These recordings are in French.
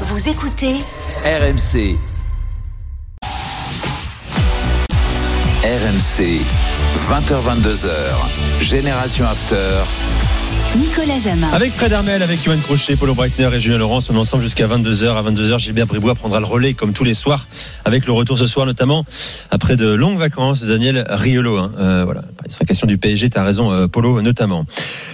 Vous écoutez RMC. RMC, 20h-22h, Génération After. Nicolas Jamin. Avec Fred Armel, avec Johan Crochet, Paulo Breitner et Julien Laurence, on est ensemble jusqu'à 22h. À 22h, Gilbert Bribois prendra le relais comme tous les soirs, avec le retour ce soir notamment, après de longues vacances, de Daniel Riolo. Hein. Euh, voilà. Il sera question du PSG, tu as raison, euh, Polo notamment.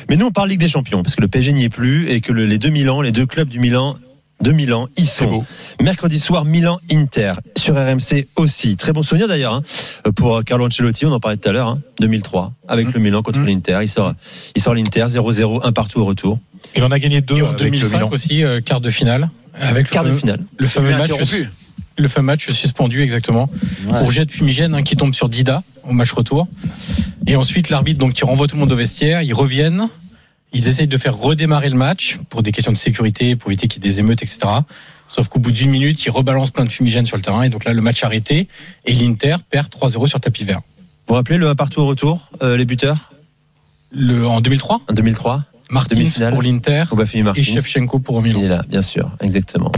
Mais nous, on parle Ligue des Champions, parce que le PSG n'y est plus et que le- les deux Milan, les deux clubs du Milan, de Milan, y sont. Mercredi soir, Milan-Inter, sur RMC aussi. Très bon souvenir d'ailleurs hein, pour Carlo Ancelotti, on en parlait tout à l'heure, hein, 2003, avec le Milan contre l'Inter. Il sort, il sort l'Inter 0-0, un partout au retour. Il en a gagné deux en avec le 2005 Milan. aussi, euh, quart de finale. Avec Quart le, de finale. le fameux match, le fameux match suspendu exactement pour jet de fumigène hein, qui tombe sur Dida au match retour. Et ensuite l'arbitre donc qui renvoie tout le monde au vestiaire, ils reviennent, ils essayent de faire redémarrer le match pour des questions de sécurité, pour éviter qu'il y ait des émeutes, etc. Sauf qu'au bout d'une minute, ils rebalancent plein de fumigène sur le terrain et donc là le match arrêté et l'Inter perd 3-0 sur tapis vert. Vous vous rappelez le partout au retour, euh, les buteurs? Le, en 2003, en 2003 Martins pour l'Inter et Shevchenko pour Milan. Il est là, bien sûr, exactement.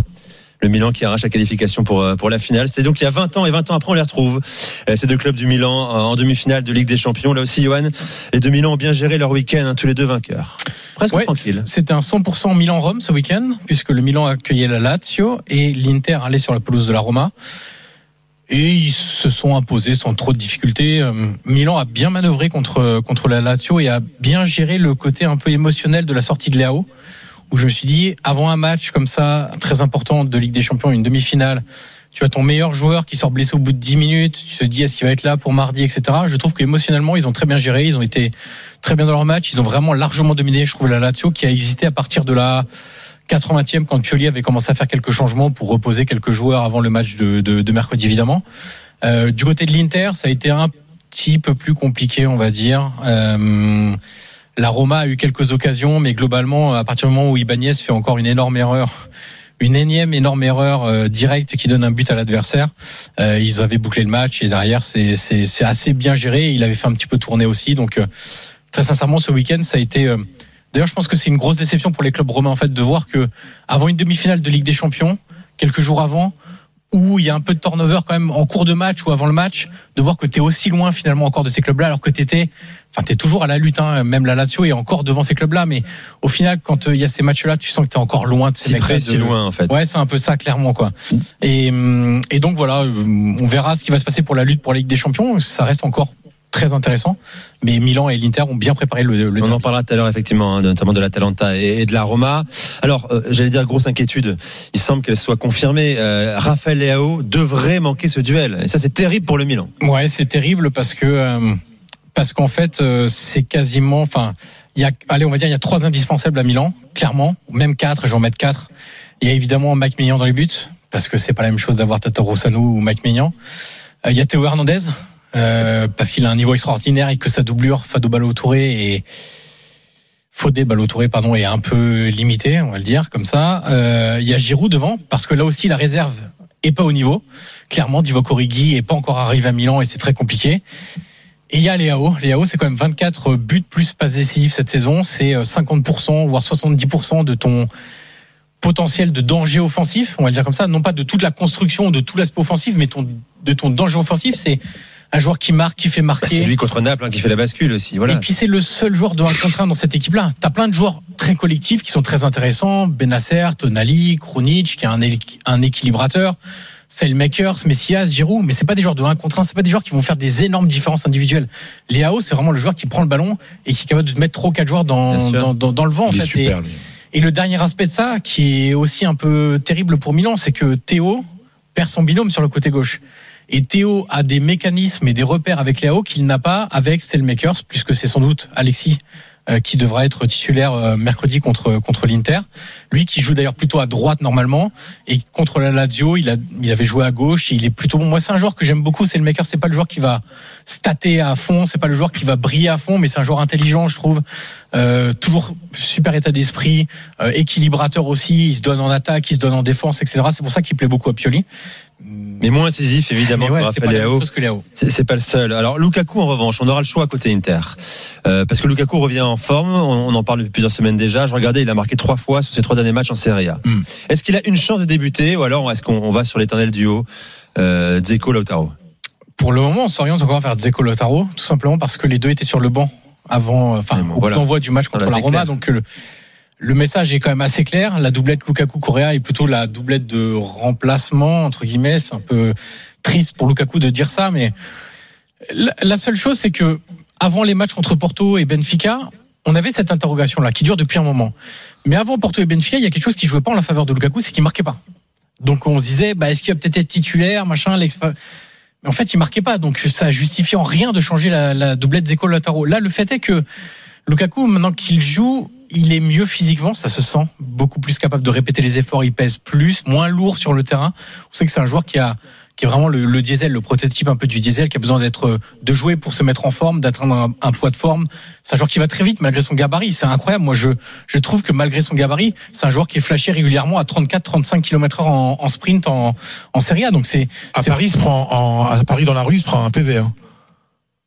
Le Milan qui arrache la qualification pour, euh, pour la finale. C'est donc il y a 20 ans et 20 ans après on les retrouve. Euh, Ces deux clubs du Milan euh, en demi-finale de Ligue des Champions. Là aussi, Johan, les deux Milan ont bien géré leur week-end, hein, tous les deux vainqueurs. Presque Ouais, tranquille. C'était un 100% Milan-Rome ce week-end, puisque le Milan accueillait la Lazio et l'Inter allait sur la pelouse de la Roma. Et ils se sont imposés sans trop de difficultés. Milan a bien manœuvré contre, contre la Lazio et a bien géré le côté un peu émotionnel de la sortie de Léao, où je me suis dit, avant un match comme ça, très important de Ligue des Champions, une demi-finale, tu as ton meilleur joueur qui sort blessé au bout de 10 minutes, tu te dis est-ce qu'il va être là pour mardi, etc. Je trouve qu'émotionnellement, ils ont très bien géré, ils ont été très bien dans leur match, ils ont vraiment largement dominé, je trouve, la Lazio, qui a hésité à partir de la 80e quand Pioli avait commencé à faire quelques changements pour reposer quelques joueurs avant le match de, mercredi, évidemment. Euh, du côté de l'Inter, ça a été un petit peu plus compliqué, on va dire. Euh, la Roma a eu quelques occasions, mais globalement, à partir du moment où Ibanez fait encore une énorme erreur, une énième énorme erreur euh, directe qui donne un but à l'adversaire, euh, ils avaient bouclé le match et derrière, c'est assez bien géré. Il avait fait un petit peu tourner aussi, donc euh, très sincèrement, ce week-end, ça a été. euh, D'ailleurs, je pense que c'est une grosse déception pour les clubs romains en fait de voir que avant une demi-finale de Ligue des Champions, quelques jours avant, où il y a un peu de turnover quand même en cours de match ou avant le match, de voir que tu es aussi loin finalement encore de ces clubs-là, alors que tu étais, enfin tu es toujours à la lutte, hein, même la Lazio est encore devant ces clubs-là, mais au final, quand euh, il y a ces matchs-là, tu sens que tu es encore loin de ces Si mecs-là. près, si de- loin, en fait. Ouais, c'est un peu ça, clairement, quoi. Et, hum, et donc voilà, hum, on verra ce qui va se passer pour la lutte pour la Ligue des Champions. Ça reste encore très intéressant, mais Milan et l'Inter ont bien préparé le, le On en parlera tout à l'heure, effectivement, hein, notamment de l'Atalanta et, et de la Roma. Alors, euh, j'allais dire grosse inquiétude. Il semble qu'elle soit confirmée. Euh, Raphaël Leao devrait manquer ce duel. Et ça, c'est terrible pour le Milan. Ouais, c'est terrible parce que euh, parce qu'en fait, euh, c'est quasiment, enfin, il y a, allez, on va dire, il y a trois indispensables à Milan, clairement, même quatre. Je vais en mettre quatre. Il y a évidemment Mike Maignan dans les buts parce que c'est pas la même chose d'avoir Tata Rossano ou Mike Maignan. Euh, Il y a Théo Hernandez euh, parce qu'il a un niveau extraordinaire et que sa doublure Fado Ballo-Touré et Fodé Ballo-Touré pardon est un peu limité, on va le dire comme ça. Euh, il y a Giroud devant parce que là aussi la réserve est pas au niveau. Clairement, Divock Origi est pas encore arrivé à Milan et c'est très compliqué. Et il y a Léao. Léao, c'est quand même 24 buts plus passes décisives cette saison. C'est euh, 50%, voire 70% de ton potentiel de danger offensif, on va le dire comme ça. Non pas de toute la construction, de tout l'aspect offensif, mais de ton danger offensif. C'est un joueur qui marque, qui fait Bah, marquer. c'est lui contre Naples hein, qui fait la bascule aussi. Voilà. Et puis c'est le seul joueur de 1 contre 1 dans cette équipe-là. T'as plein de joueurs très collectifs qui sont très intéressants. Benacer, Tonali, Krunic, qui est un, équ- un équilibrateur. Selmakers, Messias, Giroud, mais c'est pas des joueurs de 1 contre 1, c'est pas des joueurs qui vont faire des énormes différences individuelles. Léao, c'est vraiment le joueur qui prend le ballon et qui est capable de te mettre 3 ou 4 joueurs dans, sûr. dans, dans, dans le vent. Il en fait. Et- super, lui. et le dernier aspect de ça, qui est aussi un peu terrible pour Milan, c'est que Théo perd son binôme sur le côté gauche. Et Théo a des mécanismes et des repères avec Léo qu'il n'a pas avec Selmakers, puisque c'est sans doute Alexis euh, qui devra être titulaire euh, mercredi contre contre l'Inter. Lui qui joue d'ailleurs plutôt à droite normalement et contre la Lazio, il a il avait joué à gauche. Et il est plutôt bon. Moi, c'est un joueur que j'aime beaucoup. Selmakers, c'est pas le joueur qui va stater à fond, c'est pas le joueur qui va briller à fond, mais c'est un joueur intelligent, je trouve. Euh, toujours super état d'esprit, euh, équilibrateur aussi. Il se donne en attaque, il se donne en défense, etc. C'est pour ça qu'il plaît beaucoup à Pioli. Mais moins incisif, évidemment, ouais, que Léo. C'est pas le seul. Alors Lukaku en revanche, on aura le choix côté Inter, Euh, parce que Lukaku revient en forme. On, on en parle depuis plusieurs semaines déjà. Je regardais, il a marqué trois fois sur ses trois derniers matchs en Serie A. Hmm. Est-ce qu'il a une chance de débuter ou alors est-ce qu'on on va sur l'éternel duo euh, Dzeko Lautaro? Pour le moment, on s'oriente encore vers Dzeko Lotaro, tout simplement parce que les deux étaient sur le banc avant, enfin, bon, au voilà. coup d'envoi du match contre Voilà, la Roma. clair. Donc, le, le message est quand même assez clair. La doublette Lukaku-Correa est plutôt la doublette de remplacement, entre guillemets. C'est un peu triste pour Lukaku de dire ça, mais la, seule chose, c'est que avant les matchs contre Porto et Benfica, on avait cette interrogation-là qui dure depuis un moment. Mais avant Porto et Benfica, il y a quelque chose qui jouait pas en la faveur de Lukaku, c'est qu'il marquait pas. Donc on se disait, bah, est-ce qu'il va peut-être être titulaire, machin, mais en fait, il marquait pas, donc ça justifie en rien de changer la, la doublette Zeko Lataro. Là, le fait est que Lukaku, maintenant qu'il joue, il est mieux physiquement, ça se sent beaucoup plus capable de répéter les efforts, il pèse plus, moins lourd sur le terrain. On sait que c'est un joueur qui a qui est vraiment le, le diesel, le prototype un peu du diesel, qui a besoin d'être de jouer pour se mettre en forme, d'atteindre un, un poids de forme. C'est un joueur qui va très vite malgré son gabarit. C'est incroyable. Moi, je je trouve que malgré son gabarit, c'est un joueur qui est flashé régulièrement à 34-35 km/h en, en sprint en, en Serie A. Donc c'est À Paris, se prend en, à Paris dans la rue, il se prend un PV. Hein.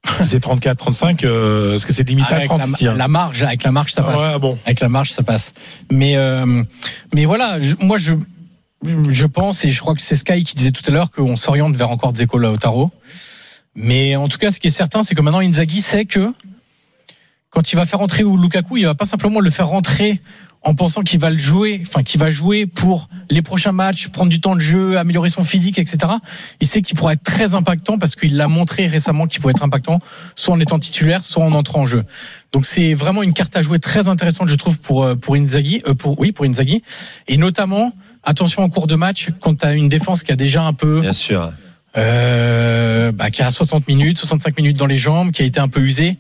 C'est 34, 35, euh, parce que c'est limité à avec 30 la, ici. hein. la marge, avec la marge, ça passe. Ouais, bon. Avec la marge, ça passe. Mais euh, mais voilà, je- moi je je pense et je crois que c'est Sky qui disait tout à l'heure qu'on s'oriente vers encore Dzeko Lautaro. Mais en tout cas, ce qui est certain, c'est que maintenant Inzaghi sait que quand il va faire rentrer Lukaku, il va pas simplement le faire rentrer en pensant qu'il va le jouer, enfin qu'il va jouer pour les prochains matchs, prendre du temps de jeu, améliorer son physique, etc. Il sait qu'il pourra être très impactant parce qu'il l'a montré récemment qu'il pouvait être impactant, soit en étant titulaire, soit en entrant en jeu. Donc c'est vraiment une carte à jouer très intéressante, je trouve, pour euh, pour Inzaghi, euh, pour oui pour Inzaghi, et notamment attention en cours de match quand tu as une défense qui a déjà un peu Bien sûr. euh, bah, qui a 60 minutes, 65 minutes dans les jambes, qui a été un peu usé.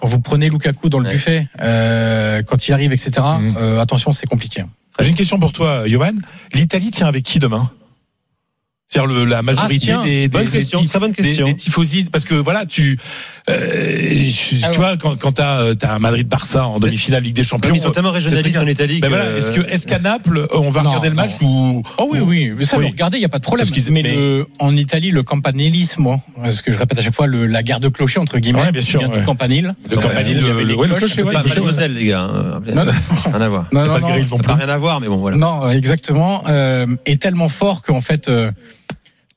Quand vous prenez Lukaku dans le Ouais. buffet, euh, quand il arrive, etc. Mhm. euh, attention, c'est compliqué. J'ai une question pour toi, Johan. L'Italie tient avec qui demain? C'est-à-dire la majorité tiens, des, des, bonne des question, tif- très bonne question. des tifosi, parce que voilà, tu, tu Alors- vois, quand, quand t'as euh, t'as un Madrid-Barça en demi-finale Ligue des Champions, Ils sont tellement régionalistes en. Italie. ben est-ce que est-ce qu'à Naples on va Non, regarder le non. match ou Oh oui, oui, mais ça, regardez, il n'y a pas de problème. Parce mais mais- le- en Italie, le campanelisme, moi, ce que je répète à chaque fois, le, la guerre de clocher, entre guillemets, Ouais, bien sûr, vient ouais. du campanile. Le campanile, il y le- avait les ouais, le cloches, clocher, ouais, à Pas mademoiselle, les gars. hein. Non, non. Rien à voir. Non, pas non, rien à voir, mais bon, voilà. Non, exactement. Euh, est tellement fort qu'en fait, euh,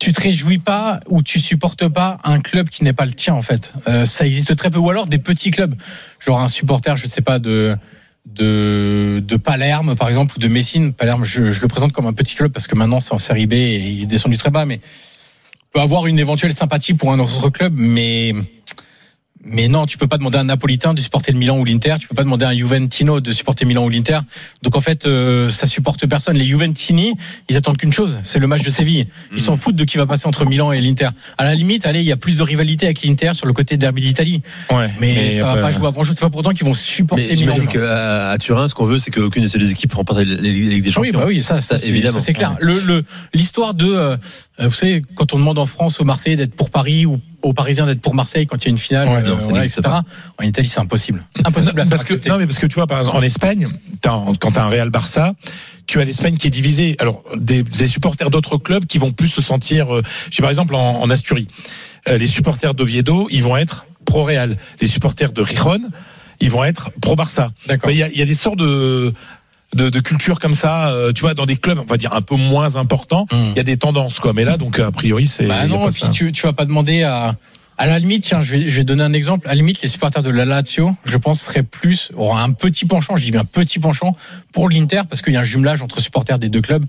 tu te réjouis pas ou tu supportes pas un club qui n'est pas le tien en fait. Euh, ça existe très peu. Ou alors des petits clubs, genre un supporter, je sais pas de de de Palerme par exemple ou de Messine. Palerme, je, je le présente comme un petit club parce que maintenant c'est en série B et il est descendu très bas, mais peut avoir une éventuelle sympathie pour un autre club, mais mais non, tu peux pas demander à un Napolitain de supporter le Milan ou l'Inter. Tu peux pas demander à un Juventino de supporter Milan ou l'Inter. Donc en fait, euh, ça supporte personne. Les Juventini, ils attendent qu'une chose, c'est le match de Séville. Ils s'en foutent de qui va passer entre Milan et l'Inter. À la limite, allez, il y a plus de rivalité avec l'Inter sur le côté derby d'Italie, ouais, mais, ça va pas jouer à grand chose. C'est pas pour autant qu'ils vont supporter Mais Milan. j'imagine qu'à à Turin, ce qu'on veut, c'est qu'aucune de ces deux équipes remporte la Ligue des Oui, Champions. bah oui, ça, ça, Ça, c'est- évidemment. ça, c'est clair. Le, le, l'histoire de, euh, vous savez, quand on demande en France aux Marseillais d'être pour Paris ou aux Parisiens d'être pour Marseille quand il y a une finale, Ouais, euh, non, voilà, etc. pas. En Italie, c'est impossible. Impossible à parce que non mais parce que tu vois par exemple en Espagne quand t'as un Real Barça tu as l'Espagne qui est divisée alors des, des supporters d'autres clubs qui vont plus se sentir euh, j'ai par exemple en, en Asturie euh, les supporters d'Oviedo ils vont être pro Real les supporters de Rijon ils vont être pro Barça D'accord. mais il y y a des sortes de de, de culture comme ça, euh, tu vois, dans des clubs, on va dire un peu moins importants, il Hmm. y a des tendances, quoi. Mais là, donc, a priori, c'est. Bah il non, pas puis ça. tu, tu vas pas demander à. À la limite, tiens, je vais, je vais donner un exemple. À la limite, les supporters de la Lazio, je pense, seraient plus, auraient un petit penchant, je dis bien un petit penchant, pour l'Inter, parce qu'il y a un jumelage entre supporters des deux clubs.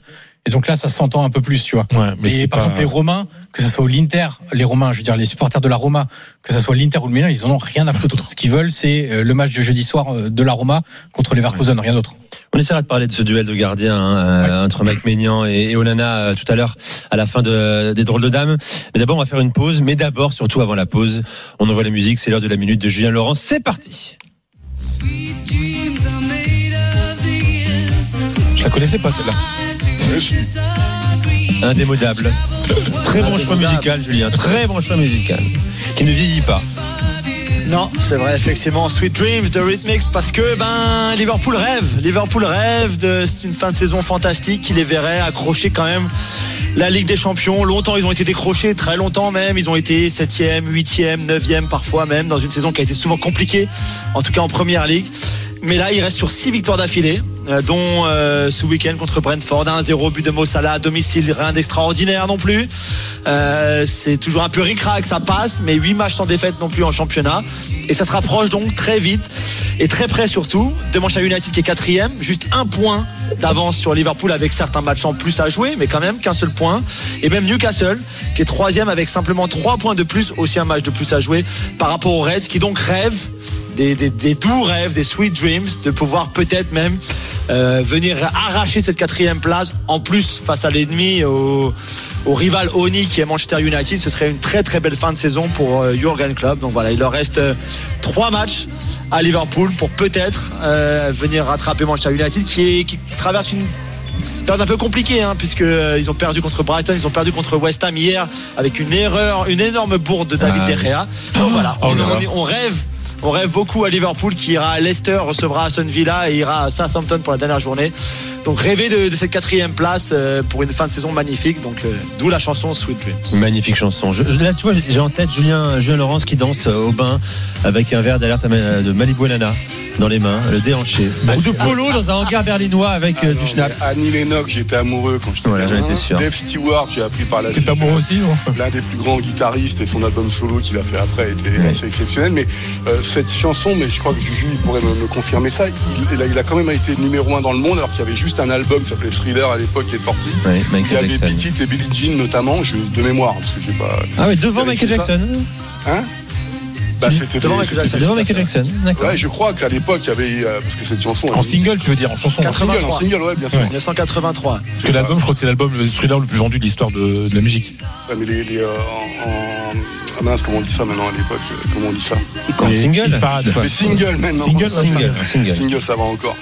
Et donc là, ça s'entend un peu plus, tu vois. Ouais, mais et par pas- exemple, les Romains, que ce soit l'Inter, les Romains, je veux dire les supporters de la Roma, que ce soit l'Inter ou le Milan, ils en ont rien à foutre. Ce qu'ils veulent, c'est euh, le match de jeudi soir euh, de la Roma contre les Leverkusen, rien d'autre. On essaiera de parler de ce duel de gardiens hein, euh, entre Mike Maignan et, et Onana euh, tout à l'heure à la fin de, des drôles de dames. Mais d'abord, on va faire une pause. Mais d'abord, surtout avant la pause, on envoie la musique. C'est l'heure de la minute de Julien Laurent. C'est parti. Je la connaissais pas, celle-là. Indémodable. Très bon choix musical, Julien. Très bon choix musical. Qui ne vieillit pas. Non, c'est vrai, effectivement. Sweet Dreams de Rhythmix parce que ben Liverpool rêve. Liverpool rêve de une fin de saison fantastique qui les verrait accrocher quand même la Ligue des Champions. Longtemps, ils ont été décrochés, très longtemps même. Ils ont été 7e, 8e, 9e parfois même, dans une saison qui a été souvent compliquée, en tout cas en première ligue. Mais là, il reste sur 6 victoires d'affilée, euh, dont euh, ce week-end contre Brentford, 1-0 but de Mossala à domicile, rien d'extraordinaire non plus. Euh, c'est toujours un peu ric-rac, ça passe, mais 8 matchs sans défaite non plus en championnat. Et ça se rapproche donc très vite et très près surtout de Manchester United qui est quatrième, juste un point d'avance sur Liverpool avec certains matchs en plus à jouer, mais quand même qu'un seul point. Et même Newcastle qui est troisième avec simplement trois points de plus, aussi un match de plus à jouer par rapport aux Reds qui donc rêvent des, des, des, doux rêves, des sweet dreams, de pouvoir peut-être même euh, venir arracher cette quatrième place. En plus, face à l'ennemi, au, au, rival Oni qui est Manchester United, ce serait une très très belle fin de saison pour euh, Jurgen Klopp. Donc voilà, il leur reste euh, trois matchs à Liverpool pour peut-être euh, venir rattraper Manchester United qui, est, qui traverse une période un peu compliquée hein, puisque euh, ils ont perdu contre Brighton, ils ont perdu contre West Ham hier avec une erreur, une énorme bourde de David Ah, De Gea. Donc voilà, Oh on rêve. On rêve beaucoup à Liverpool qui ira à Leicester, recevra Aston Villa et ira à Southampton pour la dernière journée. Donc rêver de, de cette quatrième place euh, pour une fin de saison magnifique. Donc euh, d'où la chanson Sweet Dreams. Magnifique chanson. Je- je- là, tu vois, j'ai en tête Julien, Julien Laurence qui danse euh, au bain avec un verre d'alerte de Malibu Nana dans les mains, le déhanché. Ou de polo dans un hangar berlinois avec euh, du schnapps. Annie Lennox, j'étais amoureux quand j'étais Voilà, sûr. Dave Stewart, j'ai appris par la suite. amoureux aussi non? L'un des plus grands guitaristes et son album solo qu'il a fait après était Ouais. assez exceptionnel. Mais euh, cette chanson, mais je crois que Juju il pourrait me, me confirmer ça, il, il a, il a quand même été numéro un dans le monde alors qu'il y avait juste un album qui s'appelait Thriller à l'époque qui est sorti. Ouais, Il y avait. Beat It et Billie Jean notamment, je, de mémoire, parce que j'ai pas. Ah oui, devant Vous avez Michael ça Jackson. Hein Bah, c'était Devant Michael Jackson. Devant Michael Jackson, d'accord. Ouais, je crois qu'à l'époque, il y avait. euh, parce que cette chanson. En single, tu veux dire, en chanson. En single, en 83. single, ouais, bien sûr. Ouais. 1983. Parce que l'album, je crois que c'est l'album le thriller le plus vendu de l'histoire de, de la musique. Ouais, mais les, les, euh, en, en- Ah mince, comment on dit ça maintenant à l'époque euh, Comment on dit ça Les single parades. Les singles maintenant. Single, Single, single. Single, ça va encore.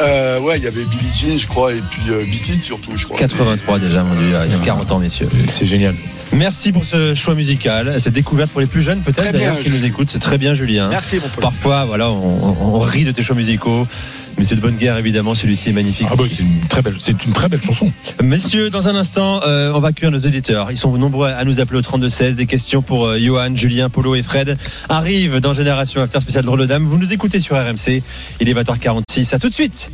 Euh, ouais, il y avait Billie Jean, je crois, et puis euh, Beat It surtout, je crois. 83 déjà, mon dieu, il y a 40 ans, messieurs. C'est génial. Merci pour ce choix musical, cette découverte pour les plus jeunes peut-être d'ailleurs qui nous écoutent. C'est très bien, Julien. Merci mon. Parfois, voilà, on, on- on rit de tes choix musicaux. Mais c'est de bonne guerre, évidemment. Celui-ci est magnifique. Ah bah, c'est une très belle, c'est une très belle chanson. Messieurs, dans un instant, euh, on va accueillir nos éditeurs. Ils sont nombreux à nous appeler au 32-16. Des questions pour euh, Johan, Julien, Polo et Fred arrivent dans Génération After spécial Drôle de Dame. Vous nous écoutez sur RMC. Il est 20h46. À tout de suite.